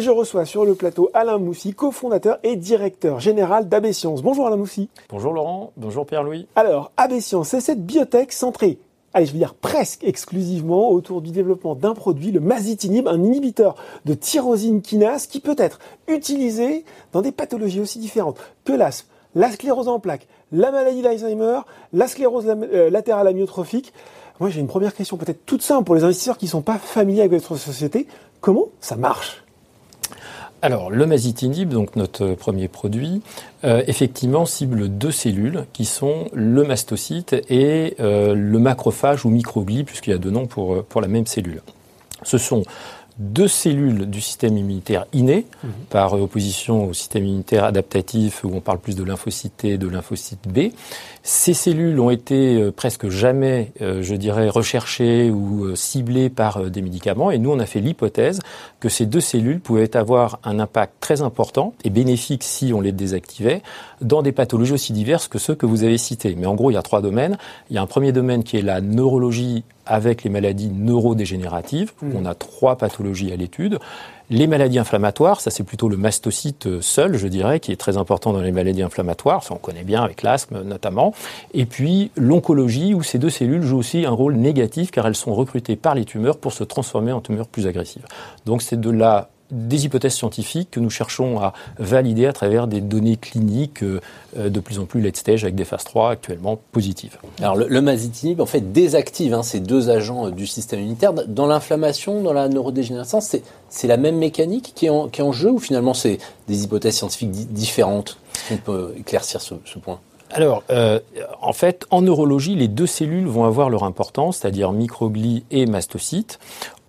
Et je reçois sur le plateau Alain Moussy, cofondateur et directeur général d'AB Science. Bonjour Alain Moussy. Bonjour Laurent, bonjour Pierre-Louis. Alors, AB Science, c'est cette biotech centrée allez, je veux dire presque exclusivement autour du développement d'un produit, le masitinib, un inhibiteur de tyrosine kinase qui peut être utilisé dans des pathologies aussi différentes que l'asthme, la sclérose en plaques, la maladie d'Alzheimer, la sclérose euh, latérale amyotrophique. Moi, j'ai une première question peut-être toute simple pour les investisseurs qui ne sont pas familiers avec votre société. Comment ça marche? Alors, le masitinib, donc notre premier produit, euh, effectivement cible deux cellules qui sont le mastocyte et euh, le macrophage ou microglie, puisqu'il y a deux noms pour, euh, pour la même cellule. Ce sont deux cellules du système immunitaire inné, mhm. par opposition au système immunitaire adaptatif où on parle plus de lymphocyte T et de lymphocyte B. Ces cellules ont été euh, presque jamais, euh, je dirais, recherchées ou euh, ciblées par des médicaments et nous on a fait l'hypothèse que ces deux cellules pouvaient avoir un impact très important et bénéfique si on les désactivait dans des pathologies aussi diverses que ceux que vous avez cités. Mais en gros, il y a trois domaines. Il y a un premier domaine qui est la neurologie avec les maladies neurodégénératives. Mmh. On a trois pathologies à l'étude. Les maladies inflammatoires, ça c'est plutôt le mastocyte seul, je dirais, qui est très important dans les maladies inflammatoires, ça on connaît bien avec l'asthme notamment. Et puis l'oncologie, où ces deux cellules jouent aussi un rôle négatif car elles sont recrutées par les tumeurs pour se transformer en tumeurs plus agressives. Donc c'est de la des hypothèses scientifiques que nous cherchons à valider à travers des données cliniques euh, de plus en plus late stage avec des phases 3 actuellement positives. Alors le, le masitinib en fait désactive hein, ces deux agents euh, du système immunitaire. Dans l'inflammation, dans la neurodégénérescence, c'est la même mécanique qui est en, qui est en jeu ou finalement c'est des hypothèses scientifiques différentes? On peut éclaircir ce, ce point alors, euh, en fait, en neurologie, les deux cellules vont avoir leur importance, c'est-à-dire microglie et mastocytes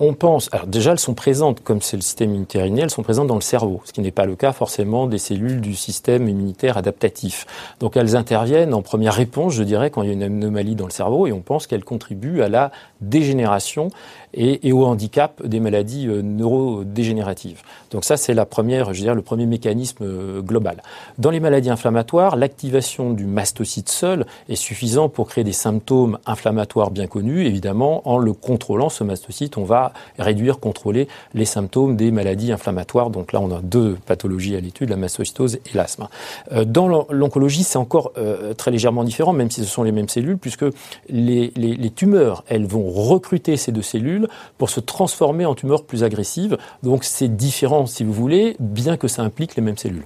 on pense, alors déjà elles sont présentes, comme c'est le système immunitaire inné, elles sont présentes dans le cerveau, ce qui n'est pas le cas forcément des cellules du système immunitaire adaptatif. Donc elles interviennent en première réponse, je dirais, quand il y a une anomalie dans le cerveau, et on pense qu'elles contribuent à la dégénération et, au handicap des maladies euh, neurodégénératives. Donc ça, c'est la première, je dirais, le premier mécanisme euh, global. Dans les maladies inflammatoires, l'activation du mastocyte seul est suffisant pour créer des symptômes inflammatoires bien connus. Évidemment, en le contrôlant, ce mastocyte, on va réduire, contrôler les symptômes des maladies inflammatoires. Donc là, on a deux pathologies à l'étude, la mastocytose et l'asthme. Euh, dans l'oncologie, c'est encore euh, très légèrement différent, même si ce sont les mêmes cellules, puisque les, les tumeurs, elles vont recruter ces deux cellules pour se transformer en tumeurs plus agressives. Donc c'est différent, si vous voulez, bien que ça implique les mêmes cellules.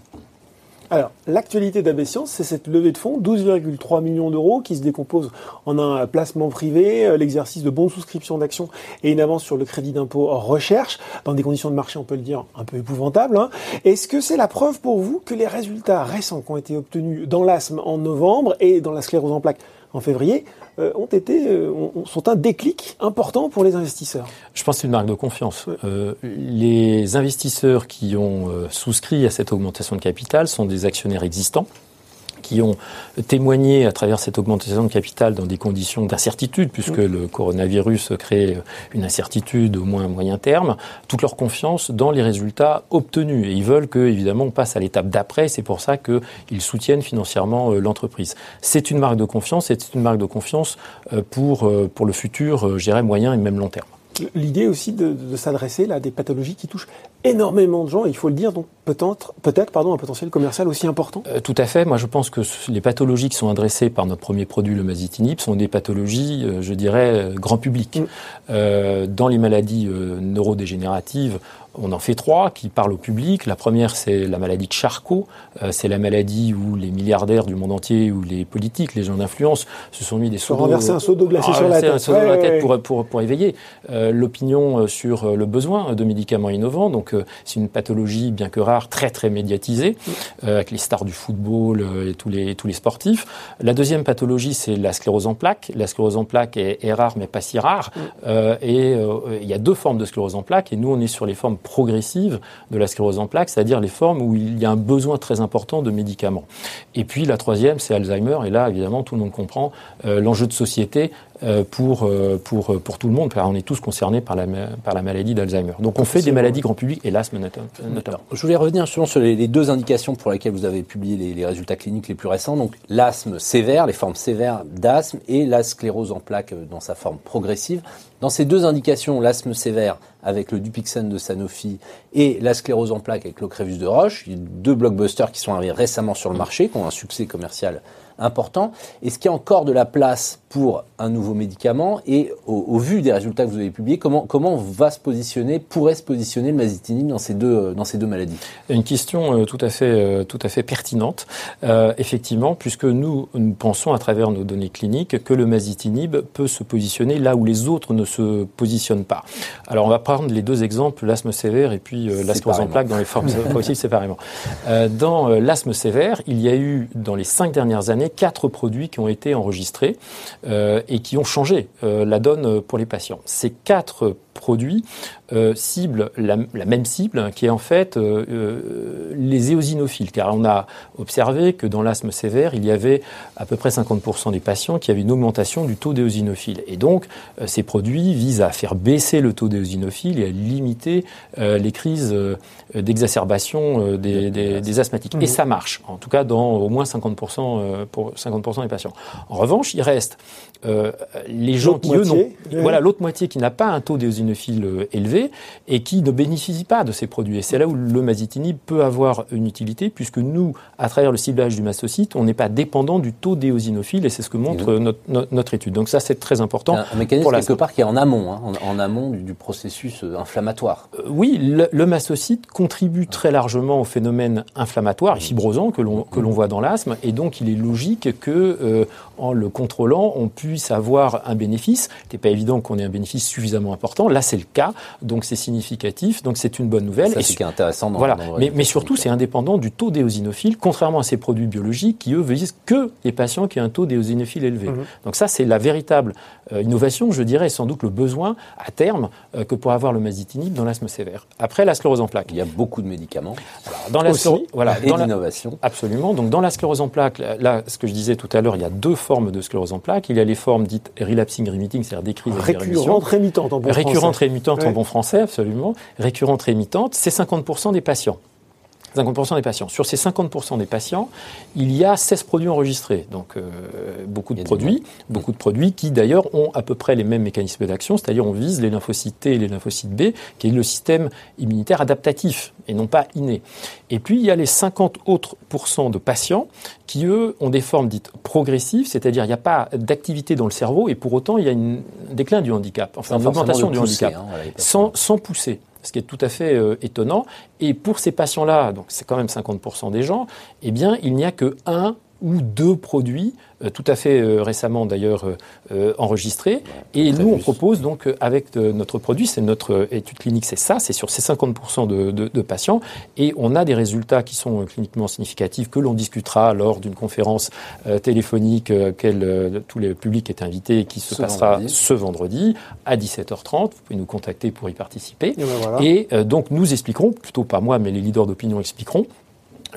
Alors, l'actualité d'Abessiance, c'est cette levée de fonds, 12,3 millions d'euros, qui se décompose en un placement privé, euh, l'exercice de bons souscriptions d'actions et une avance sur le crédit d'impôt recherche, dans des conditions de marché, on peut le dire, un peu épouvantables. Hein. Est-ce que c'est la preuve pour vous que les résultats récents qui ont été obtenus dans l'asthme en novembre et dans la sclérose en plaques en février euh, ont été euh, sont un déclic important pour les investisseurs. Je pense que c'est une marque de confiance. Euh, les investisseurs qui ont souscrit à cette augmentation de capital sont des actionnaires existants qui ont témoigné à travers cette augmentation de capital dans des conditions d'incertitude, puisque le coronavirus crée une incertitude au moins à moyen terme, toute leur confiance dans les résultats obtenus. Et ils veulent que, évidemment, on passe à l'étape d'après. C'est pour ça qu'ils soutiennent financièrement euh, l'entreprise. C'est une marque de confiance, c'est une marque de confiance euh, pour, euh, pour le futur, je dirais, moyen et même long terme l'idée aussi de, s'adresser à des pathologies qui touchent énormément de gens, il faut le dire, donc peut-être peut pardon, un potentiel commercial aussi important euh, Tout à fait. Moi, je pense que les pathologies qui sont adressées par notre premier produit, le masitinib, sont des pathologies, euh, je dirais, euh, grand public. Mm. dans les maladies neurodégénératives, on en fait trois qui parlent au public. La première, c'est la maladie de Charcot. Euh, c'est la maladie où les milliardaires du monde entier, ou les politiques, les gens d'influence, se sont mis des seaux renverser un seau d'eau glacé sur la tête, un seau la tête pour, pour, pour, éveiller euh, l'opinion euh, sur le besoin de médicaments innovants. Donc, c'est une pathologie, bien que rare, très très médiatisée, avec les stars du football et tous les tous les sportifs. La deuxième pathologie, c'est la sclérose en plaques. La sclérose en plaques est, est rare, mais pas si rare. et il y a deux formes de sclérose en plaques, et nous, on est sur les formes progressive de la sclérose en plaques, c'est-à-dire les formes où il y a un besoin très important de médicaments. Et puis la troisième, c'est Alzheimer, et là, évidemment, tout le monde comprend euh, l'enjeu de société euh, pour, euh, pour, pour tout le monde, car on est tous concernés par la, par la maladie d'Alzheimer. Donc on fait des maladies grand public et l'asthme notamment. Je voulais revenir sur les, deux indications pour lesquelles vous avez publié les, les résultats cliniques les plus récents, donc l'asthme sévère, les formes sévères d'asthme, et la sclérose en plaques dans sa forme progressive. Dans ces deux indications, l'asthme sévère avec le Dupixent de Sanofi et la sclérose en plaques avec l'Ocrevus de Roche. Deux blockbusters qui sont arrivés récemment sur le marché, qui ont un succès commercial important. Est-ce qu'il y a encore de la place pour un nouveau médicament Et au, vu des résultats que vous avez publiés, comment, comment va se positionner, pourrait se positionner le masitinib dans ces deux, dans ces deux maladies? Une question euh, tout à fait, euh, tout à fait pertinente, euh, effectivement, puisque nous, nous pensons à travers nos données cliniques que le masitinib peut se positionner là où les autres ne se positionnent pas. Alors on va prendre les deux exemples, l'asthme sévère et puis l'asthmose en plaques dans les formes progressives séparément. dans l'asthme sévère, il y a eu dans les cinq dernières années quatre produits qui ont été enregistrés euh, et qui ont changé euh, la donne pour les patients. Ces quatre produits euh, ciblent la, même cible, hein, qui est en fait les éosinophiles, car on a observé que dans l'asthme sévère, il y avait à peu près 50% des patients qui avaient une augmentation du taux d'éosinophiles. Et donc, ces produits visent à faire baisser le taux d'éosinophiles et à limiter les crises d'exacerbation des, des, asthmatiques. Et mmh. ça marche, en tout cas dans au moins 50% pour 50% des patients. En revanche, il reste euh, les gens qui, eux, n'ont, voilà, l'autre moitié qui n'a pas un taux d'éosinophile euh, et qui ne bénéficie pas de ces produits. Et c'est là où le masitinib peut avoir une utilité, puisque nous, à travers le ciblage du mastocyte, on n'est pas dépendant du taux d'éosinophile, et c'est ce que montre notre, notre, étude. Donc ça, c'est très important. Un, mécanisme pour quelque part qui est en amont, hein, en, amont du, processus euh, inflammatoire. oui, le, mastocyte contribue très largement au phénomène inflammatoire et fibrosant que l'on, que l'on voit dans l'asthme, et donc il est logique que, en le contrôlant, on puisse avoir un bénéfice. Ce n'est pas évident qu'on ait un bénéfice suffisamment important. Là, c'est le cas, donc c'est significatif, donc c'est une bonne nouvelle. Ça, c'est intéressant. Dans, voilà. mais, mais, surtout, c'est indépendant du taux d'éosinophile, contrairement à ces produits biologiques qui, eux, visent que les patients qui ont un taux d'éosinophile élevé. Mhm. Donc ça, c'est la véritable euh, innovation, je dirais, sans doute le besoin à terme euh, que pour avoir le masitinib dans l'asthme sévère. Après, la sclérose en plaques. Il y a beaucoup de médicaments. dans la voilà, et d'innovation. Absolument. Donc dans la sclérose en plaques, là, ce que je disais tout à l'heure, il y a deux formes de sclérose en plaques. Il y a les formes dites relapsing remitting, c'est-à-dire des crises récurrentes rémittantes en bon récurrentes rémittantes en bon français, absolument. Récurrentes rémittantes, c'est 50% des patients. 50% des patients. Sur ces 50% des patients, il y a 16 produits enregistrés. Donc, euh, beaucoup de produits, beaucoup de produits qui d'ailleurs ont à peu près les mêmes mécanismes d'action, c'est-à-dire on vise les lymphocytes T et les lymphocytes B, qui est le système immunitaire adaptatif et non pas inné. Et puis, il y a les 50 autres de patients qui, eux, ont des formes dites progressives, c'est-à-dire il n'y a pas d'activité dans le cerveau et pour autant il y a un déclin du handicap, enfin une augmentation du handicap, hein, sans, sans pousser ce qui est tout à fait euh, étonnant. Et pour ces patients-là, donc c'est quand même 50% des gens, eh bien, il n'y a que un ou deux produits, euh, tout à fait euh, récemment d'ailleurs euh, enregistrés. et nous, on propose donc avec notre produit, c'est notre étude clinique, c'est ça, c'est sur ces 50% de, de, patients, et on a des résultats qui sont cliniquement significatifs que l'on discutera lors d'une conférence téléphonique auquel tous les publics est invité et qui se passera ce vendredi à 17h30. Vous pouvez nous contacter pour y participer. Et, ben et donc nous expliquerons, plutôt pas moi, mais les leaders d'opinion expliqueront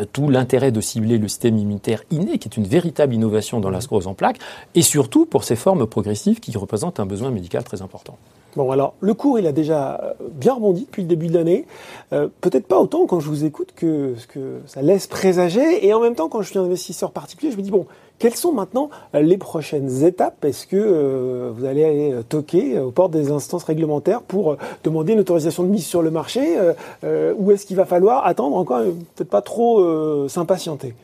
tout l'intérêt de cibler le système immunitaire inné, qui est une véritable innovation dans la sclérose en plaques, et surtout pour ces formes progressives qui représentent un besoin médical très important. Bon, alors, le cours, il a déjà euh, bien rebondi depuis le début de l'année. Euh, peut-être pas autant quand je vous écoute que, que ça laisse présager. Et en même temps, quand je suis un investisseur particulier, je me dis, bon, quelles sont maintenant euh, les prochaines étapes? Est-ce que vous allez aller toquer aux portes des instances réglementaires pour demander une autorisation de mise sur le marché Ou est-ce qu'il va falloir attendre encore, peut-être pas trop s'impatienter?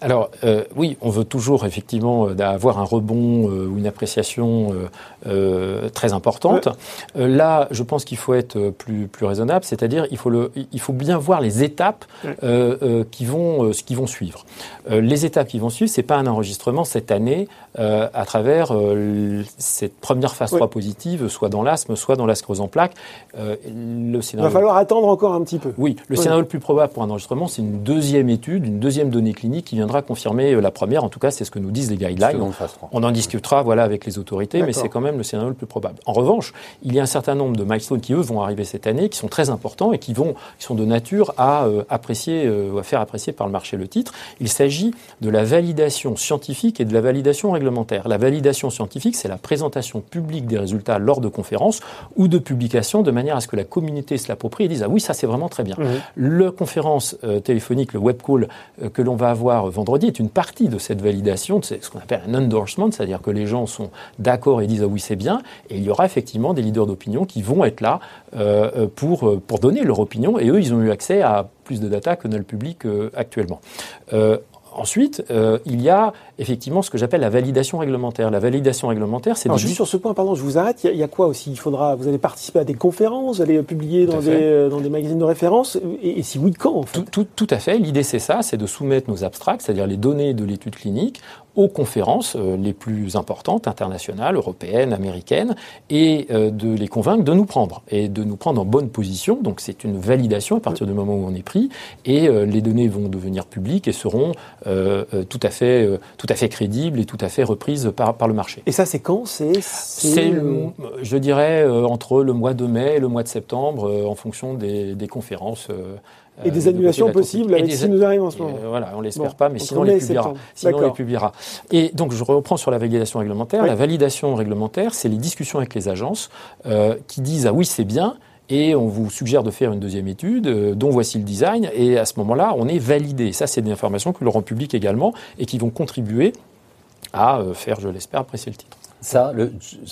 Alors euh, oui, on veut toujours effectivement euh, avoir un rebond euh, ou une appréciation très importante. là, je pense qu'il faut être plus, plus raisonnable, c'est-à-dire il faut le, il faut bien voir les étapes qui vont, qui vont suivre. les étapes qui vont suivre, c'est pas un enregistrement cette année à travers cette première phase 3 positive, soit dans l'asthme, soit dans la sclérose en plaques. le scénario... Il va falloir attendre encore un petit peu. Oui, le scénario le plus probable pour un enregistrement, c'est une deuxième étude, une deuxième donnée clinique qui viendra confirmer euh, la première. En tout cas, c'est ce que nous disent les guidelines. On en discutera voilà, avec les autorités, mais c'est quand même le scénario le plus probable. En revanche, il y a un certain nombre de milestones qui, eux, vont arriver cette année, qui sont très importants et qui, vont, qui sont de nature à euh, apprécier, euh, à faire apprécier par le marché le titre. Il s'agit de la validation scientifique et de la validation réglementaire. La validation scientifique, c'est la présentation publique des résultats lors de conférences ou de publications, de manière à ce que la communauté se l'approprie et dise ah oui ça c'est vraiment très bien. Mmh. Le conférence téléphonique, le web call que l'on va avoir vendredi est une partie de cette validation, c'est ce qu'on appelle un endorsement, c'est-à-dire que les gens sont d'accord et disent ah oui c'est bien, et il y aura effectivement des des leaders d'opinion qui vont être là pour, pour donner leur opinion. Et eux, ils ont eu accès à plus de data que n'a le public actuellement. Ensuite, euh, il y a effectivement ce que j'appelle la validation réglementaire. La validation réglementaire, c'est juste sur ce point, pardon, je vous arrête. Il y, a, quoi aussi? Il faudra, vous allez participer à des conférences, vous allez publier dans des, euh, dans des, magazines de référence. Et, si oui, quand en fait? Tout, tout, à fait. L'idée, c'est ça, c'est de soumettre nos abstracts, c'est-à-dire les données de l'étude clinique, aux conférences euh, les plus importantes, internationales, européennes, américaines, et de les convaincre de nous prendre et de nous prendre en bonne position. Donc, c'est une validation à partir du moment où on est pris, et les données vont devenir publiques et seront euh, euh, tout, à fait, euh, tout à fait crédible et tout à fait reprise par, par le marché. Et ça, c'est quand? C'est, je dirais, entre le mois de mai et le mois de septembre, en fonction des, des conférences. Et des annulations possibles avec qui nous arrive en ce moment. voilà, on l'espère pas, mais sinon on, les publiera. Sinon on les publiera. Et donc je reprends sur la validation réglementaire. La validation réglementaire, c'est les discussions avec les agences qui disent ah oui c'est bien, et on vous suggère de faire une deuxième étude euh, dont voici le design et à ce moment-là, on est validé. Ça, c'est des informations que l'on rend publiques également et qui vont contribuer à euh, faire, je l'espère, apprécier le titre. Ça, le,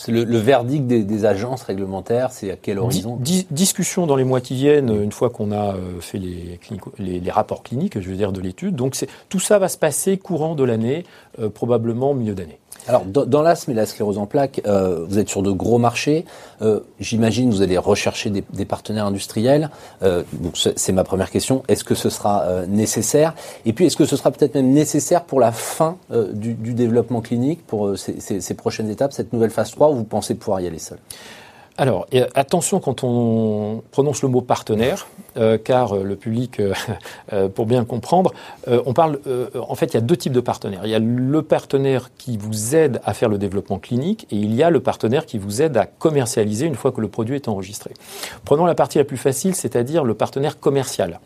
le, verdict des, agences réglementaires, c'est à quel horizon Discussion dans les mois qui viennent, une fois qu'on a euh, fait les, les, rapports cliniques, je veux dire, de l'étude. Donc tout ça va se passer courant de l'année, probablement milieu d'année. Alors, dans, l'asthme et la sclérose en plaques, euh, vous êtes sur de gros marchés. Euh, J'imagine vous allez rechercher des, partenaires industriels. Euh, c'est ma première question. Est-ce que ce sera euh, nécessaire? Et puis, est-ce que ce sera peut-être même nécessaire pour la fin du, développement clinique, pour ces, ces, ces, prochaines étapes, cette nouvelle phase 3, ou vous pensez pouvoir y aller seul? Alors, attention quand on prononce le mot partenaire, euh, car euh, le public, euh, pour bien comprendre, on parle, en fait, il y a deux types de partenaires. Il y a le partenaire qui vous aide à faire le développement clinique et il y a le partenaire qui vous aide à commercialiser une fois que le produit est enregistré. Prenons la partie la plus facile, c'est-à-dire le partenaire commercial.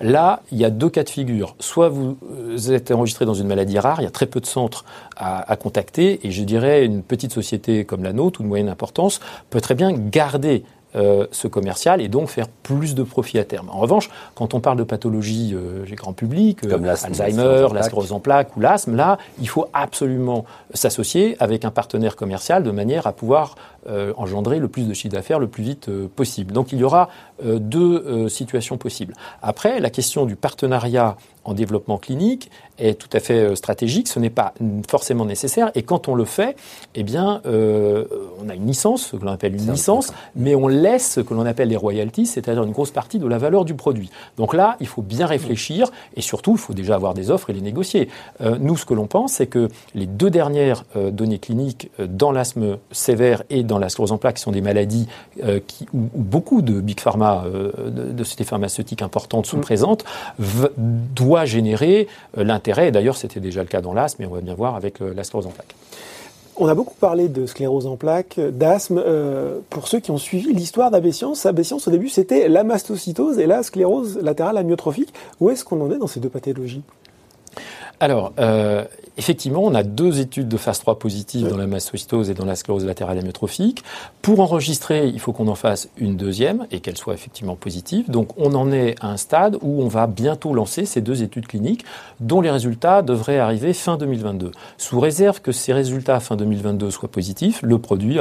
Là, il y a deux cas de figure. Soit vous euh, êtes enregistré dans une maladie rare, il y a très peu de centres à, contacter, et je dirais une petite société comme la nôtre ou de moyenne importance peut très bien garder euh, ce commercial et donc faire plus de profit à terme. En revanche, quand on parle de pathologies euh, grand public, euh, comme Alzheimer, la sclérose en plaques ou l'asthme, là, il faut absolument s'associer avec un partenaire commercial de manière à pouvoir euh, engendrer le plus de chiffre d'affaires le plus vite possible. Donc il y aura deux situations possibles. Après, la question du partenariat en développement clinique est tout à fait stratégique. Ce n'est pas forcément nécessaire. Et quand on le fait, eh bien, on a une licence, ce que l'on appelle une licence, mais on laisse ce que l'on appelle les royalties, c'est-à-dire une grosse partie de la valeur du produit. Donc là, il faut bien réfléchir et surtout, il faut déjà avoir des offres et les négocier. Euh, nous, ce que l'on pense, c'est que les deux dernières euh, données cliniques euh, dans l'asthme sévère et dans la sclérose en plaques, qui sont des maladies qui, où, beaucoup de big pharma, de, de sociétés pharmaceutiques importantes sont mm. présentes, doit générer l'intérêt d'ailleurs c'était déjà le cas dans l'asthme, mais on va bien voir avec la sclérose en plaques. On a beaucoup parlé de sclérose en plaques, d'asthme. Euh, pour ceux qui ont suivi l'histoire d'Abessiance, Abessiance au début c'était la mastocytose et la sclérose latérale amyotrophique. Où est-ce qu'on en est dans ces deux pathologies? Alors, euh, effectivement, on a deux études de phase 3 positives dans la mastocytose et dans la sclérose latérale amyotrophique. Pour enregistrer, il faut qu'on en fasse une deuxième et qu'elle soit effectivement positive. Donc, on en est à un stade où on va bientôt lancer ces deux études cliniques dont les résultats devraient arriver fin 2022. Sous réserve que ces résultats fin 2022 soient positifs, le produit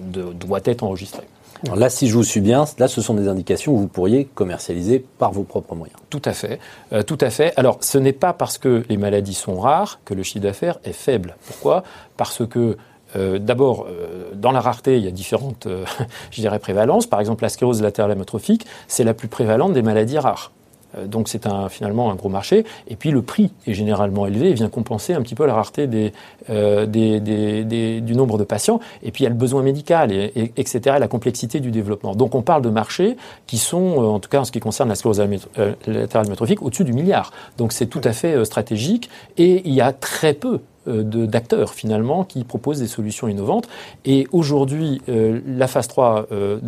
doit être enregistré. Là, si je vous suis bien, là, ce sont des indications que vous pourriez commercialiser par vos propres moyens. Tout à fait, euh, tout à fait. Alors, ce n'est pas parce que les maladies sont rares que le chiffre d'affaires est faible. Pourquoi? Parce que euh, D'abord, euh, dans la rareté, il y a différentes, je prévalences. Par exemple, la sclérose latérale amyotrophique, c'est la plus prévalente des maladies rares. Euh, donc c'est un, finalement un gros marché. Et puis le prix est généralement élevé et vient compenser un petit peu la rareté des, euh, des, des, du nombre de patients. Et puis il y a le besoin médical, et, et, etc., et la complexité du développement. Donc on parle de marchés qui sont, euh, en tout cas en ce qui concerne la sclérose latérale amyotrophique, au-dessus du milliard. Donc c'est tout à fait stratégique et il y a très peu euh, d'acteurs finalement qui proposent des solutions innovantes. Et aujourd'hui, euh, la phase 3 euh,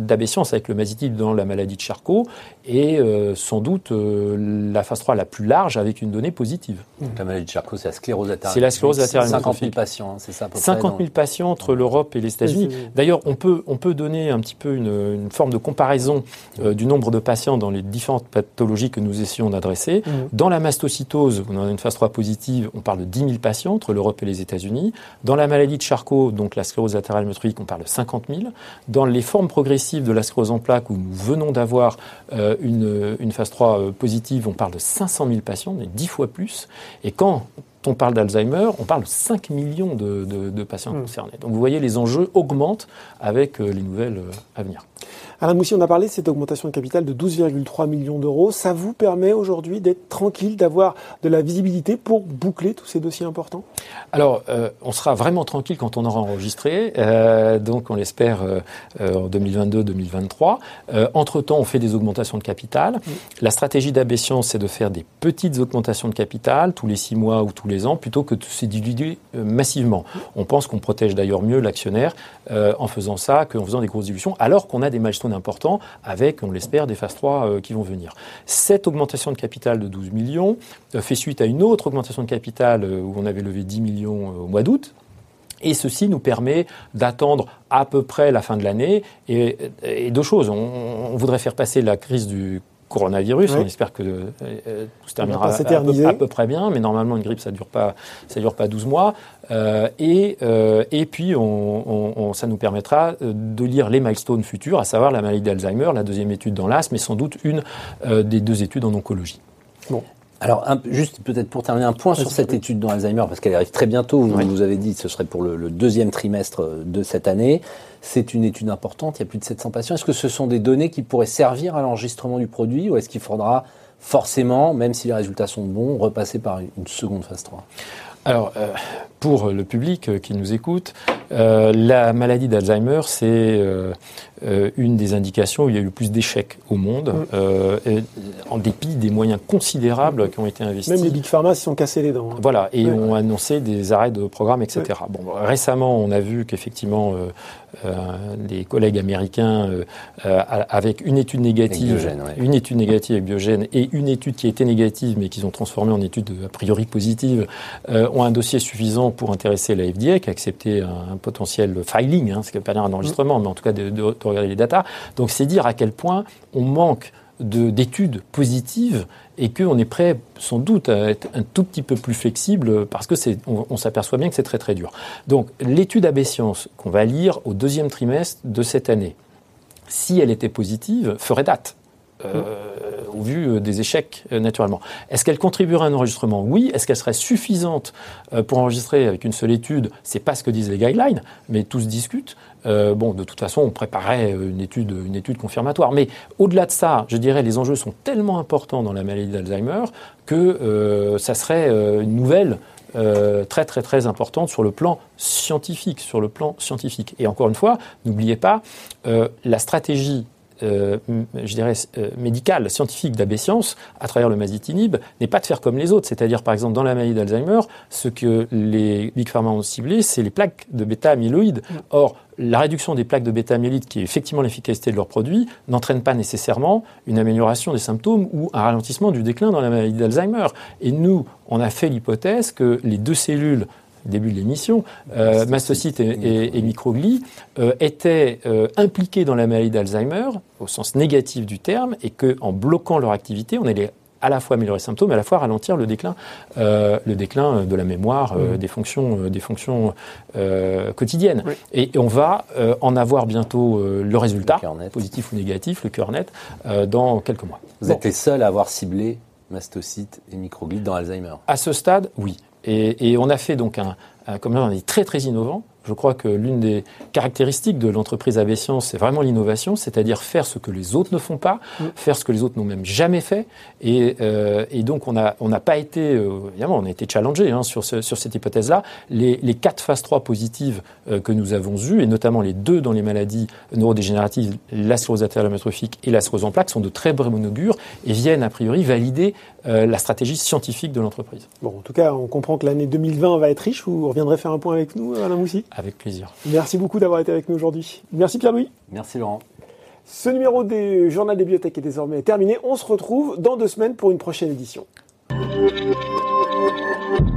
avec le masitinib dans la maladie de Charcot et euh, sans doute euh, la phase 3 la plus large avec une donnée positive. Donc, la maladie de Charcot, c'est la sclérose latérale. C'est la sclérose latérale 50 000 patients, hein, c'est ça à peu 50 000 près, patients entre l'Europe et les États-Unis. D'ailleurs, on peut, on peut donner un petit peu une, une forme de comparaison euh, du nombre de patients dans les différentes pathologies que nous essayons d'adresser. Dans la mastocytose, on a une phase 3 positive, on parle de 10 000 patients entre l'Europe et les États-Unis. Dans la maladie de Charcot, donc la sclérose latérale amyotrophique, on parle de 50 000. Dans les formes progressives de la sclérose en plaques, où nous venons d'avoir euh, une, phase 3 euh, positive, on parle de 500 000 patients, mais 10 fois plus. Et quand on parle d'Alzheimer, on parle de 5 millions de, de- de patients Mm. concernés. Donc vous voyez, les enjeux augmentent avec euh, les nouvelles euh, à venir. Alain Moussy, on a parlé de cette augmentation de capital de 12,3 millions d'euros. Ça vous permet aujourd'hui d'être tranquille, d'avoir de la visibilité pour boucler tous ces dossiers importants? Alors, euh, on sera vraiment tranquille quand on aura enregistré, euh, donc on l'espère euh, en 2022-2023. Euh, Entre-temps, on fait des augmentations de capital. La stratégie d'Abessiance, c'est de faire des petites augmentations de capital tous les six mois ou tous les plutôt que de se diluer euh, massivement. On pense qu'on protège d'ailleurs mieux l'actionnaire euh, en faisant ça qu'en faisant des grosses dilutions, alors qu'on a des milestones importants avec, on l'espère, des phases 3 euh, qui vont venir. Cette augmentation de capital de 12 millions fait suite à une autre augmentation de capital où on avait levé 10 millions au mois d'août. Et ceci nous permet d'attendre à peu près la fin de l'année. Et, deux choses. On voudrait faire passer la crise du coronavirus. Oui. On espère que euh, euh, tout se terminera pas à, peu, s'éterniser. à peu près bien. Mais normalement, une grippe, ça dure pas, ça dure pas 12 mois. Euh, et, euh, et puis, on, on- on- ça nous permettra de lire les milestones futurs, à savoir la maladie d'Alzheimer, la deuxième étude dans l'asthme, mais sans doute une euh, des deux études en oncologie. Alors, un- juste peut-être pour terminer, un point sur cette étude dans Alzheimer, parce qu'elle arrive très bientôt. Vous Oui. nous avez dit que ce serait pour le, le deuxième trimestre de cette année. C'est une étude importante, il y a plus de 700 patients. Est-ce que ce sont des données qui pourraient servir à l'enregistrement du produit ou est-ce qu'il faudra forcément, même si les résultats sont bons, repasser par une seconde phase 3 Alors, euh, pour le public euh, qui nous écoute, euh, la maladie d'Alzheimer, c'est euh, euh, une des indications où il y a eu le plus d'échecs au monde, Mm. euh, et, en dépit des moyens considérables qui ont été investis. Même les big pharma s'y sont cassés les dents. hein. Voilà, et ont annoncé des arrêts de programme, etc. Bon, récemment, on a vu qu'effectivement, euh, euh, les collègues américains, avec une étude négative, Avec Biogène, ouais. une étude négative avec Biogène et une étude qui était négative, mais qu'ils ont transformée en étude a priori positive, euh, ont un dossier suffisant pour intéresser la FDA, qui a accepté un, potentiel filing, hein, ce qui veut pas un enregistrement, mais en tout cas de, de- de regarder les datas. Donc, c'est dire à quel point on manque de- d'études positives et qu'on est prêt sans doute à être un tout petit peu plus flexible parce que c'est, on, s'aperçoit bien que c'est très très dur. Donc l'étude AB qu'on va lire au deuxième trimestre de cette année, si elle était positive, ferait date. euh, au vu euh, des échecs euh, naturellement. Est-ce qu'elle contribuerait à un enregistrement? Oui. Est-ce qu'elle serait suffisante euh, pour enregistrer avec une seule étude? C'est pas ce que disent les guidelines, mais tous discutent. Euh, bon, de toute façon, on préparait une étude, une étude confirmatoire. Mais au-delà de ça, je dirais, les enjeux sont tellement importants dans la maladie d'Alzheimer que euh, ça serait une nouvelle très très très importante sur le plan scientifique, sur le plan scientifique. Et encore une fois, n'oubliez pas la stratégie. Euh, je dirais euh, médicale, scientifique d'AB Science, à travers le masitinib, n'est pas de faire comme les autres. C'est-à-dire, par exemple, dans la maladie d'Alzheimer, ce que les big pharma ont ciblé, c'est les plaques de bêta-amyloïdes. Or, la réduction des plaques de bêta-amyloïdes, qui est effectivement l'efficacité de leurs produits, n'entraîne pas nécessairement une amélioration des symptômes ou un ralentissement du déclin dans la maladie d'Alzheimer. Et nous, on a fait l'hypothèse que les deux cellules début de l'émission, euh, mastocytes et, et, euh, étaient euh, impliqués dans la maladie d'Alzheimer, au sens négatif du terme, et qu'en bloquant leur activité, on allait à la fois améliorer les symptômes, et à la fois ralentir le déclin, euh, le déclin de la mémoire, euh, des fonctions, des fonctions quotidiennes. Oui. Et, et on va euh, en avoir bientôt euh, le résultat, Le cœur net. positif ou négatif, le cœur net, euh, dans quelques mois. Vous Bon. êtes les seuls à avoir ciblé mastocytes et microglies dans Alzheimer. À ce stade, oui. Et, et on a fait donc un, un comme on est très très innovant. Je crois que l'une des caractéristiques de l'entreprise AB Science, c'est vraiment l'innovation, c'est-à-dire faire ce que les autres ne font pas, faire ce que les autres n'ont même jamais fait. Et, euh, et donc on n'a on n'a pas été, euh, évidemment, on a été challengé hein, sur, ce- sur cette hypothèse-là. Les, les quatre phases 3 positives euh, que nous avons eues, et notamment les deux dans les maladies neurodégénératives, la sclérose latérale amyotrophique et la sclérose en plaques, sont de très bon augure et viennent a priori valider euh, la stratégie scientifique de l'entreprise. Bon, en tout cas, on comprend que l'année 2020 va être riche. Vous reviendrez faire un point avec nous, Alain Moussy? Avec plaisir. Merci beaucoup d'avoir été avec nous aujourd'hui. Merci Pierre-Louis. Merci Laurent. Ce numéro du Journal des Bibliothèques est désormais terminé. On se retrouve dans deux semaines pour une prochaine édition. Thank you.